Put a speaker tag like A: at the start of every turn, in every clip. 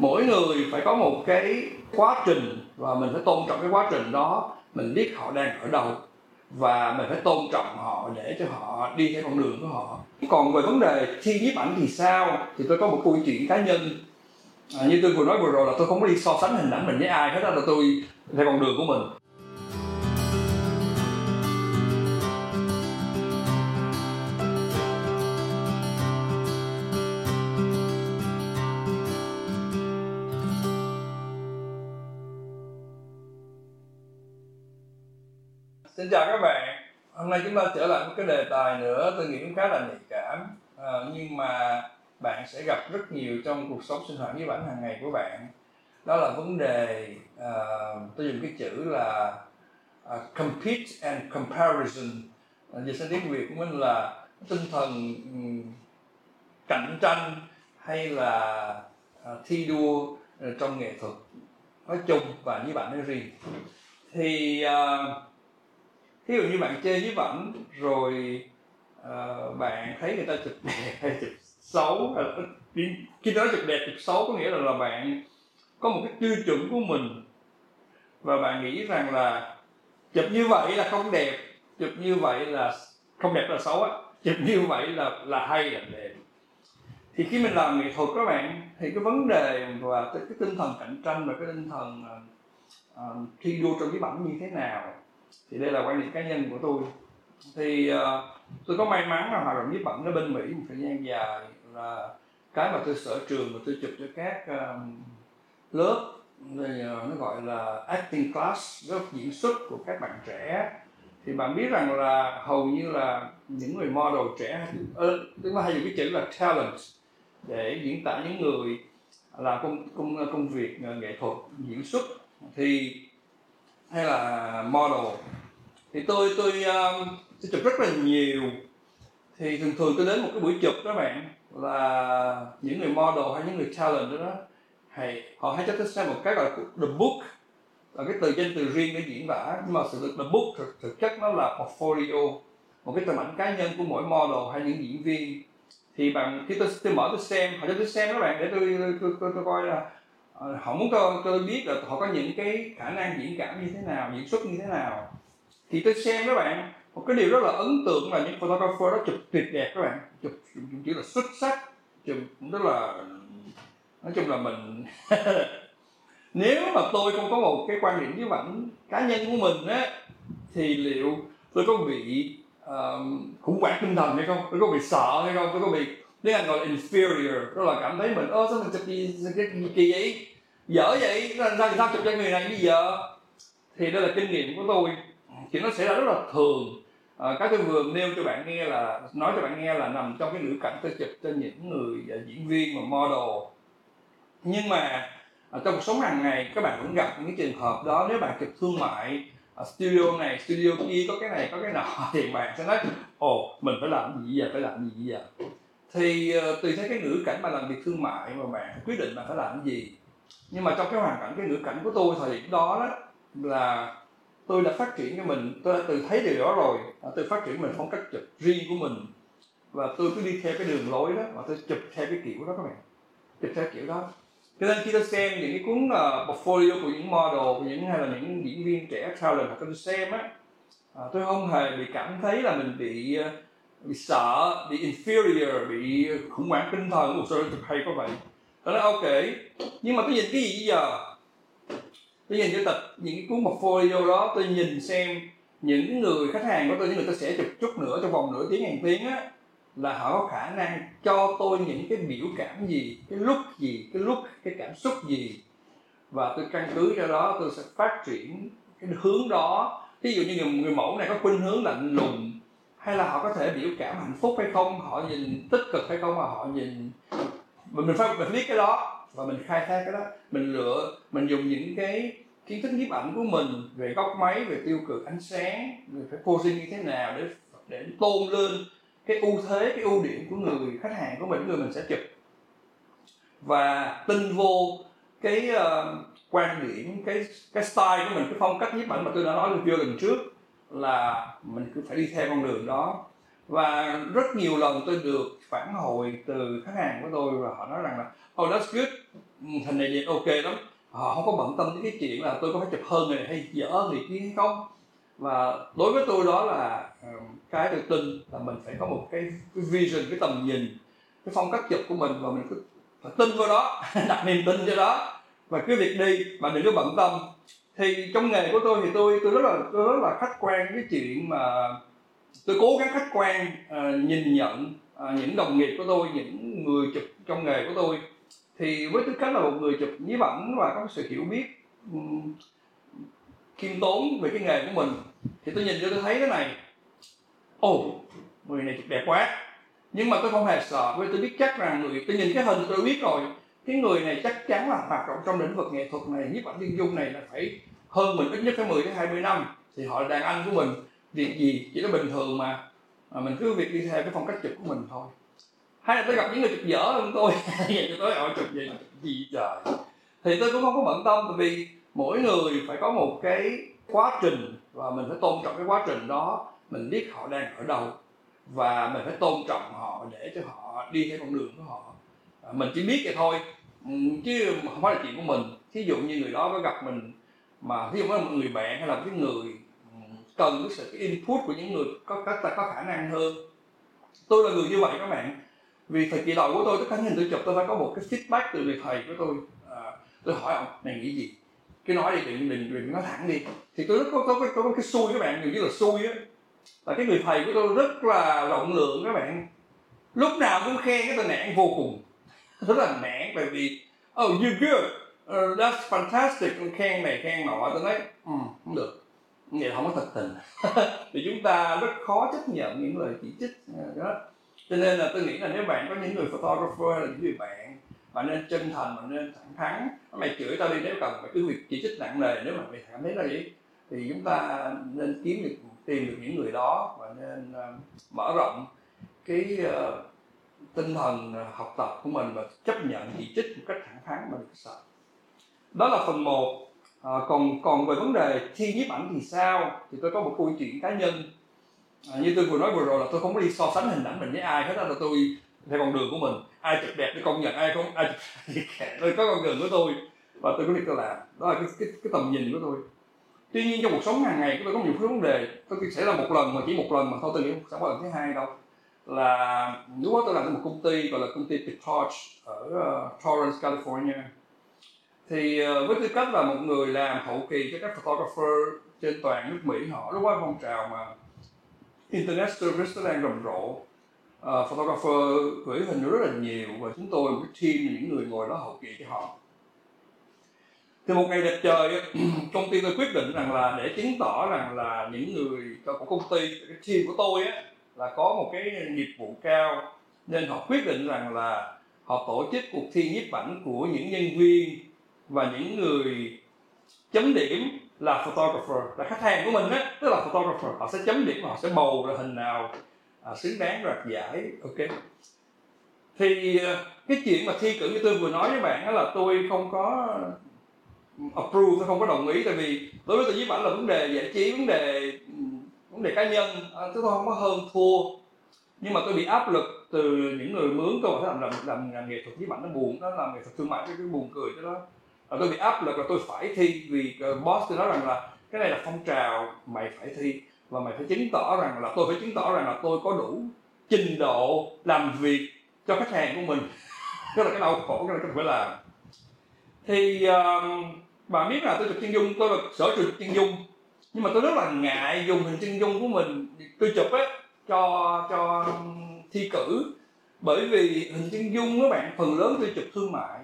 A: mỗi người phải có một cái quá trình và mình phải tôn trọng cái quá trình đó. Mình biết họ đang ở đâu và mình phải tôn trọng họ để cho họ đi theo con đường của họ. Còn về vấn đề thi nhiếp ảnh thì sao thì tôi có một câu chuyện cá nhân. À, như tôi vừa nói vừa rồi là tôi không có đi so sánh hình ảnh mình với ai hết đó là tôi theo con đường của mình. Xin chào các bạn. Hôm nay chúng ta trở lại một cái đề tài nữa tôi nghĩ cũng khá là nhạy cảm. À, Nhưng mà bạn sẽ gặp rất nhiều trong cuộc sống sinh hoạt với bản hàng ngày của bạn. Đó là vấn đề, à, tôi dùng cái chữ là uh, compete and comparison. À, Dịch sang tiếng Việt của mình là tinh thần um, cạnh tranh hay là uh, thi đua trong nghệ thuật nói chung và với bạn nói riêng. Thì uh, ví dụ như bạn chơi với ảnh rồi uh, bạn thấy người ta chụp đẹp hay chụp xấu khi nói chụp đẹp chụp xấu có nghĩa là là bạn có một cái tiêu chuẩn của mình. Và bạn nghĩ rằng là chụp như vậy là không đẹp chụp như vậy là không đẹp là xấu á. Chụp như vậy là là hay là đẹp. Thì khi mình làm nghệ thuật các bạn thì cái vấn đề và cái, cái tinh thần cạnh tranh và cái tinh thần uh, thi đua trong cái ảnh như thế nào? Thì đây là quan điểm cá nhân của tôi. Thì uh, tôi có may mắn là hoạt động nhiếp ảnh ở bên mỹ một thời gian dài là cái mà tôi sở trường mà tôi chụp cho các um, lớp thì, uh, nó gọi là acting class lớp diễn xuất của các bạn trẻ. Thì bạn biết rằng là hầu như là những người model trẻ tức là hay dùng cái chữ là talent để diễn tả những người làm công công công việc nghệ thuật diễn xuất. Thì hay là model? Thì tôi tôi um, tôi chụp rất là nhiều. Thì thường thường tôi đến một cái buổi chụp đó bạn là những người model hay những người talent đó, đó hay họ hay cho tôi xem một cái gọi là the book. Là cái từ danh từ riêng để diễn tả nhưng mà sự thực the book thực, thực chất nó là portfolio một cái tấm ảnh cá nhân của mỗi model hay những diễn viên. Thì bạn khi tôi, tôi mở tôi xem họ cho tôi xem các bạn để tôi tôi, tôi, tôi, tôi coi là Ờ, họ muốn tôi tôi biết là họ có những cái khả năng diễn cảm như thế nào diễn xuất như thế nào. Thì tôi xem các bạn một cái điều rất là ấn tượng là những photographer đó chụp tuyệt đẹp các bạn. Chụp chỉ là xuất sắc chụp rất là nói chung là mình nếu mà tôi không có một cái quan điểm với ảnh cá nhân của mình á thì liệu tôi có bị uh, khủng hoảng tinh thần hay không? Tôi có bị sợ hay không? Tôi có bị tiếng anh gọi là inferior đó là cảm thấy mình ơ sao mình chụp gì cái gì kỳ vậy? Dở vậy? Ra ra sao chụp cho người này bây giờ thì đây là kinh nghiệm của tôi. Thì nó sẽ là rất là thường. À, cái tôi vừa nêu cho bạn nghe là nói cho bạn nghe là nằm trong cái ngữ cảnh tôi chụp cho những người à, diễn viên và model. Nhưng mà à, trong cuộc sống hàng ngày các bạn cũng gặp những cái trường hợp đó. Nếu bạn chụp thương mại à, studio này studio kia có cái này có cái nọ thì bạn sẽ nói ồ mình phải làm gì giờ? Phải làm gì giờ? Thì uh, tùy theo cái ngữ cảnh mà làm việc thương mại mà bạn quyết định bạn phải làm gì nhưng mà trong cái hoàn cảnh cái ngữ cảnh của tôi thời điểm đó đó là tôi đã phát triển cái mình tôi đã từ thấy điều đó rồi. Tôi phát triển mình phong cách chụp riêng của mình. Và tôi cứ đi theo cái đường lối đó và tôi chụp theo cái kiểu đó các bạn. Chụp theo kiểu đó. Cho nên khi tôi xem những cái cuốn uh, portfolio của những model của những hay là những diễn viên trẻ talent hoặc tôi xem á à, tôi không hề bị cảm thấy là mình bị uh, bị sợ bị inferior bị khủng hoảng tinh thần. Một số chụp hay có vậy? Đó là ok. Nhưng mà tôi nhìn cái gì bây giờ? Tôi nhìn cho tập những cái cuốn portfolio đó tôi nhìn xem những người khách hàng của tôi những người tôi sẽ chụp chút nữa trong vòng nửa tiếng hàng tiếng á là họ có khả năng cho tôi những cái biểu cảm gì cái lúc gì cái lúc cái cảm xúc gì. Và tôi căn cứ cho đó tôi sẽ phát triển cái hướng đó. Ví dụ như người, người mẫu này có khuynh hướng lạnh lùng hay là họ có thể biểu cảm hạnh phúc hay không họ nhìn tích cực hay không mà họ nhìn mình phải mình biết cái đó và mình khai thác cái đó. Mình lựa mình dùng những cái kiến thức nhiếp ảnh của mình về góc máy về tiêu cực ánh sáng về phải posing như thế nào để để tôn lên cái ưu thế cái ưu điểm của người khách hàng của mình người mình sẽ chụp. Và tin vô cái uh, quan điểm cái cái style của mình cái phong cách nhiếp ảnh mà tôi đã nói video lần trước là mình cứ phải đi theo con đường đó và rất nhiều lần tôi được phản hồi từ khách hàng của tôi và họ nói rằng là oh that's good. Hình này đẹp ok lắm. Họ không có bận tâm đến cái chuyện là tôi có phải chụp hơn này hay dở người kia hay không. Và đối với tôi đó là cái tôi tin là mình phải có một cái, cái vision cái tầm nhìn cái phong cách chụp của mình và mình cứ phải tin vào đó đặt niềm tin cho đó. Và cứ việc đi mà đừng có bận tâm. Thì trong nghề của tôi thì tôi tôi rất là tôi rất là khách quan cái chuyện mà tôi cố gắng khách quan à, nhìn nhận à, những đồng nghiệp của tôi những người chụp trong nghề của tôi. Thì với tư cách là một người chụp nhiếp ảnh và có sự hiểu biết um, khiêm tốn về cái nghề của mình thì tôi nhìn cho tôi thấy cái này ồ oh, người này chụp đẹp quá. Nhưng mà tôi không hề sợ vì tôi biết chắc rằng người tôi nhìn cái hình tôi biết rồi cái người này chắc chắn là hoạt động trong lĩnh vực nghệ thuật này nhiếp ảnh viên dung này là phải hơn mình ít nhất phải 10 đến 20 năm thì họ là đàn anh của mình việc gì chỉ là bình thường mà mà mình cứ việc đi theo cái phong cách chụp của mình thôi. Hay là tôi gặp những người chụp dở hơn tôi. Vậy cho tôi hỏi chụp gì gì trời? Thì tôi cũng không có bận tâm tại vì mỗi người phải có một cái quá trình và mình phải tôn trọng cái quá trình đó. Mình biết họ đang ở đâu và mình phải tôn trọng họ để cho họ đi theo con đường của họ. À, mình chỉ biết vậy thôi. Ừ, chứ không phải là chuyện của mình. Thí dụ như người đó có gặp mình mà thí dụ là một người bạn hay là một cái người cần cái sự input của những người có có, có khả năng hơn. Tôi là người như vậy các bạn. Vì thời kỳ đầu của tôi tất cả những tôi chụp tôi phải có một cái feedback từ người thầy của tôi. À, tôi hỏi ông này nghĩ gì? Cái nói đi đừng đừng đừng nói thẳng đi. Thì tôi rất có có, có, có cái xui các bạn nhiều như là xui á. Là cái người thầy của tôi rất là rộng lượng các bạn. Lúc nào cũng khen cái tôi nản vô cùng. Rất là nản bởi vì oh you good. Uh, that's fantastic. Khen này khen nọ. Tôi nói ừ, không được vậy không có thật tình. Thì chúng ta rất khó chấp nhận những lời chỉ trích à, đó. Cho nên là tôi nghĩ là nếu bạn có những người photographer hay là những người bạn bạn nên chân thành bạn nên thẳng thắn mày chửi tao đi nếu cần mày cứ việc chỉ trích nặng nề nếu mà mày cảm thấy là gì thì chúng ta nên kiếm được tìm được những người đó và nên uh, mở rộng cái uh, tinh thần học tập của mình và chấp nhận chỉ trích một cách thẳng thắn mà được sợ. Đó là phần 1 à, còn còn về vấn đề thi nhiếp ảnh thì sao? Thì tôi có một câu chuyện cá nhân. À, như tôi vừa nói vừa rồi là tôi không có đi so sánh hình ảnh mình với ai hết đó là tôi theo con đường của mình. Ai chụp đẹp tôi công nhận ai không ai chụp tôi có con đường của tôi và tôi có việc tôi làm. Đó là cái, cái, cái tầm nhìn của tôi. Tuy nhiên trong cuộc sống hàng ngày tôi có nhiều vấn đề. Tôi sẽ là một lần mà chỉ một lần mà thôi tôi nghĩ không có lần thứ hai đâu. Là lúc đó tôi làm trong một công ty gọi là công ty Pitorch ở uh, Torrance, California thì uh, với tư cách là một người làm hậu kỳ cho các photographer trên toàn nước Mỹ họ lúc qua phong trào mà internet service nó đang rầm rộ. Uh, photographer gửi hình rất là nhiều và chúng tôi một cái team những người ngồi đó hậu kỳ cho họ. Thì một ngày đẹp trời công ty tôi quyết định rằng là để chứng tỏ rằng là những người của công ty cái team của tôi á là có một cái nghiệp vụ cao nên họ quyết định rằng là họ tổ chức cuộc thi nhiếp ảnh của những nhân viên và những người chấm điểm là photographer là khách hàng của mình á tức là photographer. Họ sẽ chấm điểm họ sẽ bầu ra hình nào à, xứng đáng đoạt giải ok. Thì à, cái chuyện mà thi cử như tôi vừa nói với bạn đó là tôi không có approve tôi không có đồng ý. Tại vì đối với tôi với bạn là vấn đề giải trí vấn đề vấn đề cá nhân à, tôi không có hơn thua. Nhưng mà tôi bị áp lực từ những người mướn tôi làm làm làm, làm nghệ thuật với bạn nó buồn nó làm nghệ thuật thương mại cái, cái buồn cười đó là tôi bị áp lực là tôi phải thi vì ờ, boss tôi nói rằng là cái này là phong trào mày phải thi và mày phải chứng tỏ rằng là tôi phải chứng tỏ rằng là tôi có đủ trình độ làm việc cho khách hàng của mình. Đó là cái đau khổ cái này tôi phải làm. Thì uh, bạn biết là tôi chụp chân dung tôi là sở trường chân dung nhưng mà tôi rất là ngại dùng hình chân dung của mình tôi chụp á cho cho thi cử bởi vì hình chân dung các bạn phần lớn tôi chụp thương mại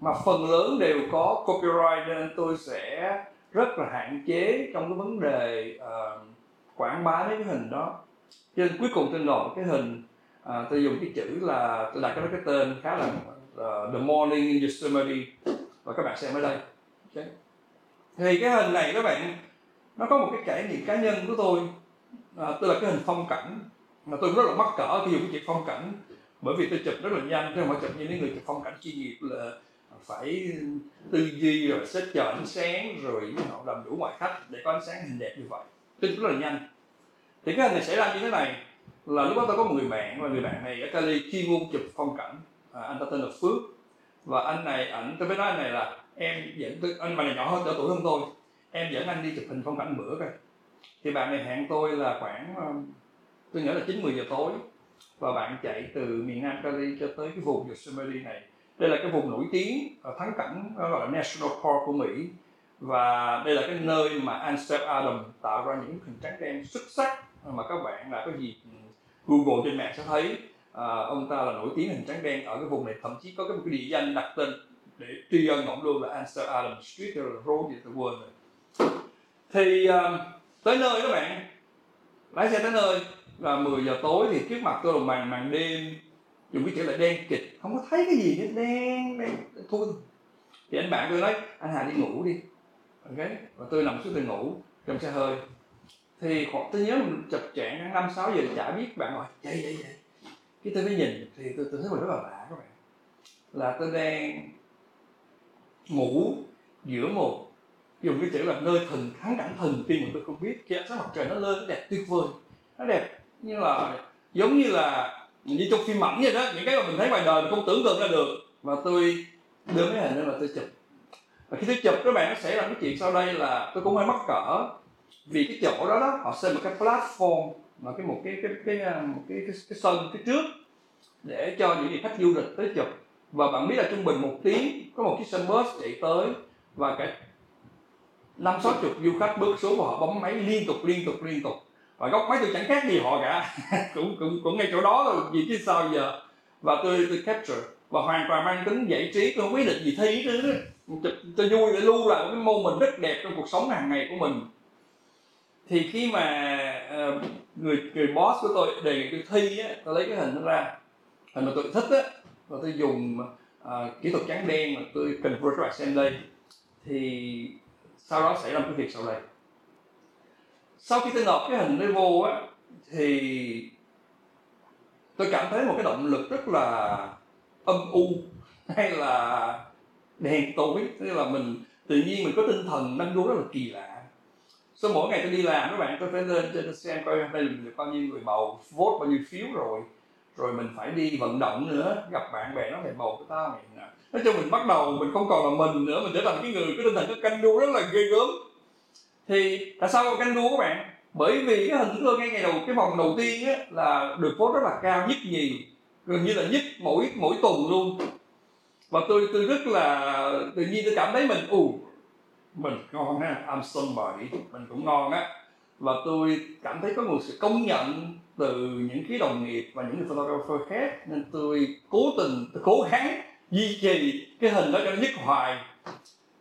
A: mà phần lớn đều có copyright nên tôi sẽ rất là hạn chế trong cái vấn đề uh, quảng bá mấy cái hình đó. Cho nên cuối cùng tôi nộp cái hình uh, tôi dùng cái chữ là tôi đặt cái cái tên khá là uh, the morning in Yosemite. Và các bạn xem ở đây. Okay. thì cái hình này các bạn nó có một cái trải nghiệm cá nhân của tôi. À, tôi là cái hình phong cảnh. Mà tôi rất là mắc cỡ khi dùng cái chữ phong cảnh. Bởi vì tôi chụp rất là nhanh chứ không phải chụp như những người chụp phong cảnh chuyên nghiệp là phải tư duy rồi xếp chờ ánh sáng rồi họ làm đủ ngoại khách để có ánh sáng hình đẹp như vậy. Tin rất là nhanh. Thì cái hình này xảy ra như thế này là lúc đó tôi có một người bạn và người bạn này ở Cali chuyên môn chụp phong cảnh à, anh ta tên là Phước. Và anh này ảnh tôi mới nói anh này là em dẫn tôi anh mà này nhỏ hơn đỡ tuổi hơn tôi. Em dẫn anh đi chụp hình phong cảnh bữa coi. Thì bạn này hẹn tôi là khoảng ờ, tôi nhớ là chín mười giờ tối. Và bạn chạy từ miền Nam Cali cho tới cái vùng Yosemite này đây là cái vùng nổi tiếng ờ, thắng cảnh ờ, gọi là National Park của Mỹ. Và đây là cái nơi mà Ansel Adam tạo ra những hình trắng đen xuất sắc ờ, mà các bạn là có gì ừ, Google trên mạng sẽ thấy. À, ông ta là nổi tiếng hình trắng đen ở cái vùng này thậm chí có cái một cái địa danh đặt tên để tri ân ông luôn là Ansel Adam Street là road gì tôi quên rồi thì à, tới nơi các bạn. Lái xe tới nơi là 10 giờ tối thì trước mặt tôi là màn màn đêm dùng cái chữ là đen kịch. Không có thấy cái gì hết đen đen. Thôi. Thì anh bạn tôi nói anh Hà đi ngủ đi. Ok? Và tôi nằm xuống tôi ngủ trong xe hơi. Thì khoảng tôi nhớ mình chập chạng năm sáu giờ chả biết bạn gọi. Dậy dậy dậy. Cái tôi mới nhìn thì tôi, tôi thấy mình rất là lạ các bạn. Là tôi đang ngủ giữa một dùng cái chữ là nơi thần thắng cảnh thần tiên mà tôi không biết. Khi ánh sáng mặt trời nó lên nó đẹp tuyệt vời. Nó đẹp như là giống như là như trong phim ảnh vậy đó những cái mà mình thấy ngoài đời mình không tưởng tượng ra được. Và tôi đưa mấy hình lên là tôi chụp. Và khi tôi chụp các bạn nó sẽ ra cái chuyện sau đây là tôi cũng hơi mắc cỡ. Vì cái chỗ đó đó họ xây một cái platform mà cái một cái cái cái à, một cái cái, cái sân phía trước để cho những vị khách du lịch tới chụp. Và bạn biết là trung bình một tiếng có một chiếc xe bus chạy tới và cái năm sáu chục du khách bước xuống và họ bấm máy liên tục liên tục liên tục và góc máy tôi chẳng khác gì họ cả. Cũng cũng cũng ngay chỗ đó rồi gì chứ sao giờ? Và tôi tôi capture. Và hoàn toàn mang tính giải trí tôi không quyết định gì thi nữa tôi vui để lưu lại cái mô mình rất đẹp trong cuộc sống hàng ngày của mình. Thì khi mà uh, người người boss của tôi đề nghị tôi thi á tôi lấy cái hình nó ra. Hình mà tôi thích á và tôi dùng uh, kỹ thuật trắng đen mà tôi convert lại xem đây. Thì sau đó xảy ra một cái việc sau đây sau khi tôi nộp cái hình đấy vô á, thì tôi cảm thấy một cái động lực rất là âm u hay là đèn tối. Tức là mình, tự nhiên mình có tinh thần năng đua rất là kỳ lạ. Sau mỗi ngày tôi đi làm các bạn, tôi phải lên trên xem coi đây mình được bao nhiêu người bầu, vote bao nhiêu phiếu rồi. Rồi mình phải đi vận động nữa, gặp bạn bè nó mày bầu của tao. Mày nói chung mình bắt đầu mình không còn là mình nữa, mình trở thành cái người có tinh thần, có canh đua rất là ghê gớm thì tại sao canh đua các bạn? Bởi vì cái hình của ngay ngày đầu cái vòng đầu tiên á, là được vote rất là cao nhất nhì gần như là nhất mỗi mỗi tuần luôn. Và tôi tôi rất là tự nhiên tôi cảm thấy mình ù mình ngon ha I'm somebody mình cũng ngon á. Và tôi cảm thấy có một sự công nhận từ những cái đồng nghiệp và những người photographer khác nên tôi cố tình tôi cố gắng duy trì cái hình đó cho nó nhất hoài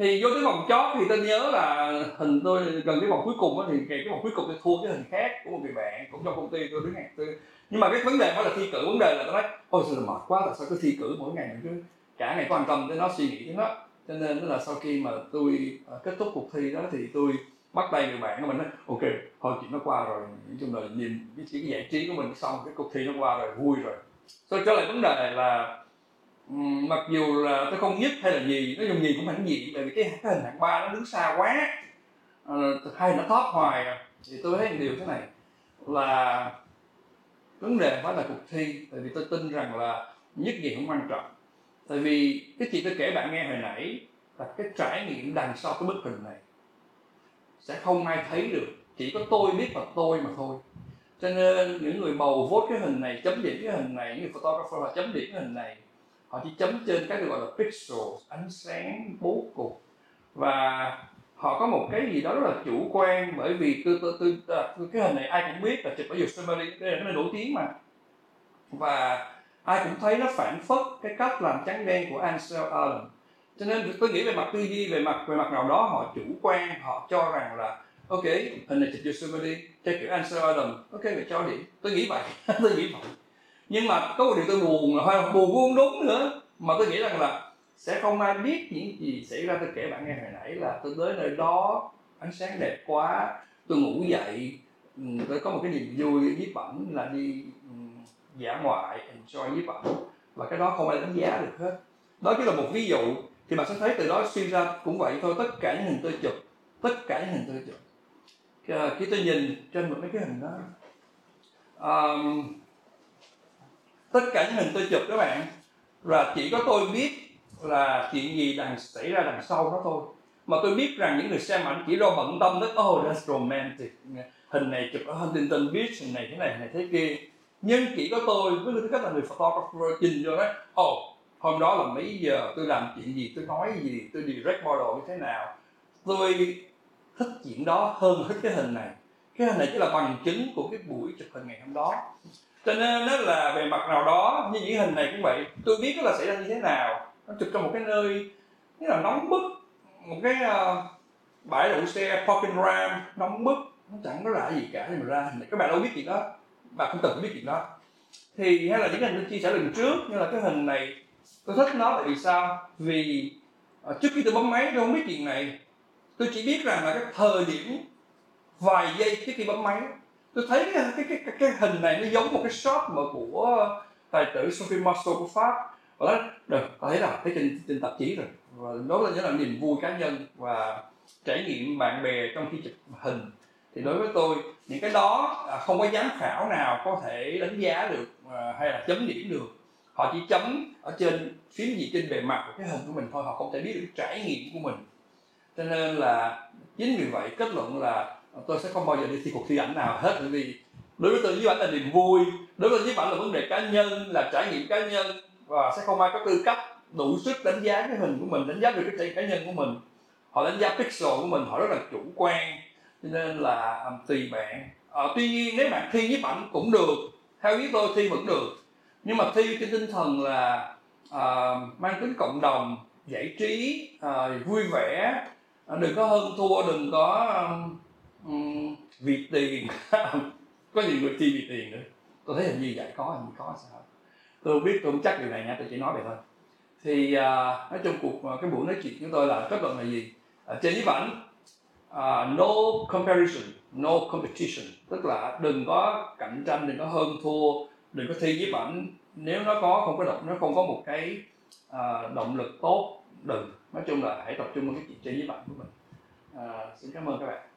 A: thì vô cái vòng chót thì tôi nhớ là hình tôi gần cái vòng cuối cùng á thì cái vòng cuối cùng tôi thua cái hình khác của một người bạn cũng trong công ty tôi đứng hàng tư nhưng mà cái vấn đề đó là thi cử, vấn đề là tôi nói, ôi, sao là mệt quá, tại sao cứ thi cử mỗi ngày mình cứ cả ngày quan tâm tới nó suy nghĩ đến nó cho nên là sau khi mà tôi ờ, kết thúc cuộc thi đó thì tôi bắt tay người bạn của mình nói ok, thôi chuyện nó qua rồi. Nói chung là nhìn cái cái giải trí của mình xong, cái cuộc thi nó qua rồi, vui rồi. Tôi trở lại vấn đề là Ừ, mặc dù là tôi không nhất hay là gì nó dùng gì cũng hãnh gì tại vì cái, cái hình hạng ba nó đứng xa quá. À, hay nó thoát hoài à. thì tôi thấy một điều thế này là vấn đề phải là cuộc thi tại vì tôi tin rằng là nhất gì cũng quan trọng. Tại vì cái chị tôi kể bạn nghe hồi nãy là cái trải nghiệm đằng sau cái bức hình này sẽ không ai thấy được chỉ có tôi biết và tôi mà thôi. Cho nên những người bầu vote cái hình này chấm điểm cái hình này những người photographer họ chấm điểm cái hình này họ chỉ chấm trên cái được gọi là pixel ánh sáng bố cục. Và họ có một cái gì đó rất là chủ quan bởi vì tôi tôi tôi, à, tôi cái hình này ai cũng biết là chụp ở Yosemite đây là cái nơi nổi tiếng mà. Và ai cũng thấy nó phản phất cái cách làm trắng đen của Ansel Allen. Cho nên tôi nghĩ về mặt tư duy về mặt về mặt nào đó họ chủ quan họ cho rằng là ok hình này chụp Yosemite theo kiểu Ansel Allen ok phải cho điểm tôi nghĩ vậy tôi nghĩ vậy nhưng mà có một điều tôi buồn là hơi buồn cũng đúng nữa. Mà tôi nghĩ rằng là sẽ không ai biết những gì xảy ra. Tôi kể bạn nghe hồi nãy là tôi tới nơi đó ánh sáng đẹp quá tôi ngủ dậy. Ừ, tôi có một cái niềm vui nhiếp ảnh là đi ừ, giả ngoại enjoy nhiếp ảnh và cái đó không ai đánh giá được hết. Đó chỉ là một ví dụ. Thì bạn sẽ thấy từ đó suy ra cũng vậy thôi. Tất cả những hình tôi chụp tất cả những hình tôi chụp. Ờ, khi tôi nhìn trên một mấy cái hình đó um, tất cả những hình tôi chụp các bạn. Là chỉ có tôi biết là chuyện gì đang xảy ra đằng sau đó thôi. Mà tôi biết rằng những người xem ảnh chỉ lo bận tâm đến oh that's romantic. Hình này chụp ở Huntington Beach, hình này thế này, hình này thế kia. Nhưng chỉ có tôi với tư cách là người photographer nhìn vô đấy oh hôm đó là mấy giờ? Tôi làm chuyện gì? Tôi nói gì? Tôi direct model như thế nào? Tôi thích chuyện đó hơn thích cái hình này. Cái hình này chỉ là bằng chứng của cái buổi chụp hình ngày hôm đó cho nên nó là về mặt nào đó như những hình này cũng vậy tôi biết nó là xảy ra như thế nào. Nó chụp trong một cái nơi như là nóng bức một cái uh, bãi đậu xe parking ram nóng bức. Nó chẳng có là gì cả nhưng mà ra hình này. Các bạn đâu biết chuyện đó. Bạn không cần biết chuyện đó. Thì hay là những hình tôi chia sẻ lần trước như là cái hình này tôi thích nó tại vì sao? Vì uh, trước khi tôi bấm máy tôi không biết chuyện này. Tôi chỉ biết rằng là cái thời điểm vài giây trước khi bấm máy tôi thấy cái cái cái, cái, cái hình này nó giống một cái shop mà của tài tử Sophie Marceau của Pháp. Và đó được thấy là thấy trên trên tạp chí rồi. Và đó là những là niềm vui cá nhân và trải nghiệm bạn bè trong khi chụp hình. Thì đối với tôi những cái đó à, không có giám khảo nào có thể đánh giá được à, hay là chấm điểm được. Họ chỉ chấm ở trên phím gì trên bề mặt của cái hình của mình thôi họ không thể biết được trải nghiệm của mình. Cho nên là chính vì vậy kết luận là tôi sẽ không bao giờ đi thi cuộc thi ảnh nào hết bởi vì đối với tôi nhiếp ảnh là niềm vui. Đối với nhiếp ảnh là vấn đề cá nhân là trải nghiệm cá nhân và sẽ không ai có tư cách đủ sức đánh giá cái hình của mình đánh giá được cái trải cá nhân của mình. Họ đánh giá pixel của mình họ rất là chủ quan. Cho nên là um, tùy bạn. À, tuy nhiên nếu bạn thi nhiếp ảnh cũng được theo ý tôi thi vẫn được. Nhưng mà thi cái tinh thần là uh, mang tính cộng đồng giải trí uh, vui vẻ. Đừng có hơn thua đừng có um, Ừ. vì tiền. Có nhiều người thi vì tiền nữa. Tôi thấy hình như vậy có hình như có sao tôi không biết tôi không chắc điều này nha tôi chỉ nói vậy thôi. Thì uh, nói chung cuộc uh, cái buổi nói chuyện chúng tôi là kết luận là gì? Uh, trên nhiếp ảnh uh, no comparison no competition. Tức là đừng có cạnh tranh đừng có hơn thua đừng có thi nhiếp ảnh nếu nó có không có động nó không có một cái uh, động lực tốt đừng. Nói chung là hãy tập trung vào cái chuyện chơi nhiếp ảnh của mình. Uh, xin cảm ơn các bạn.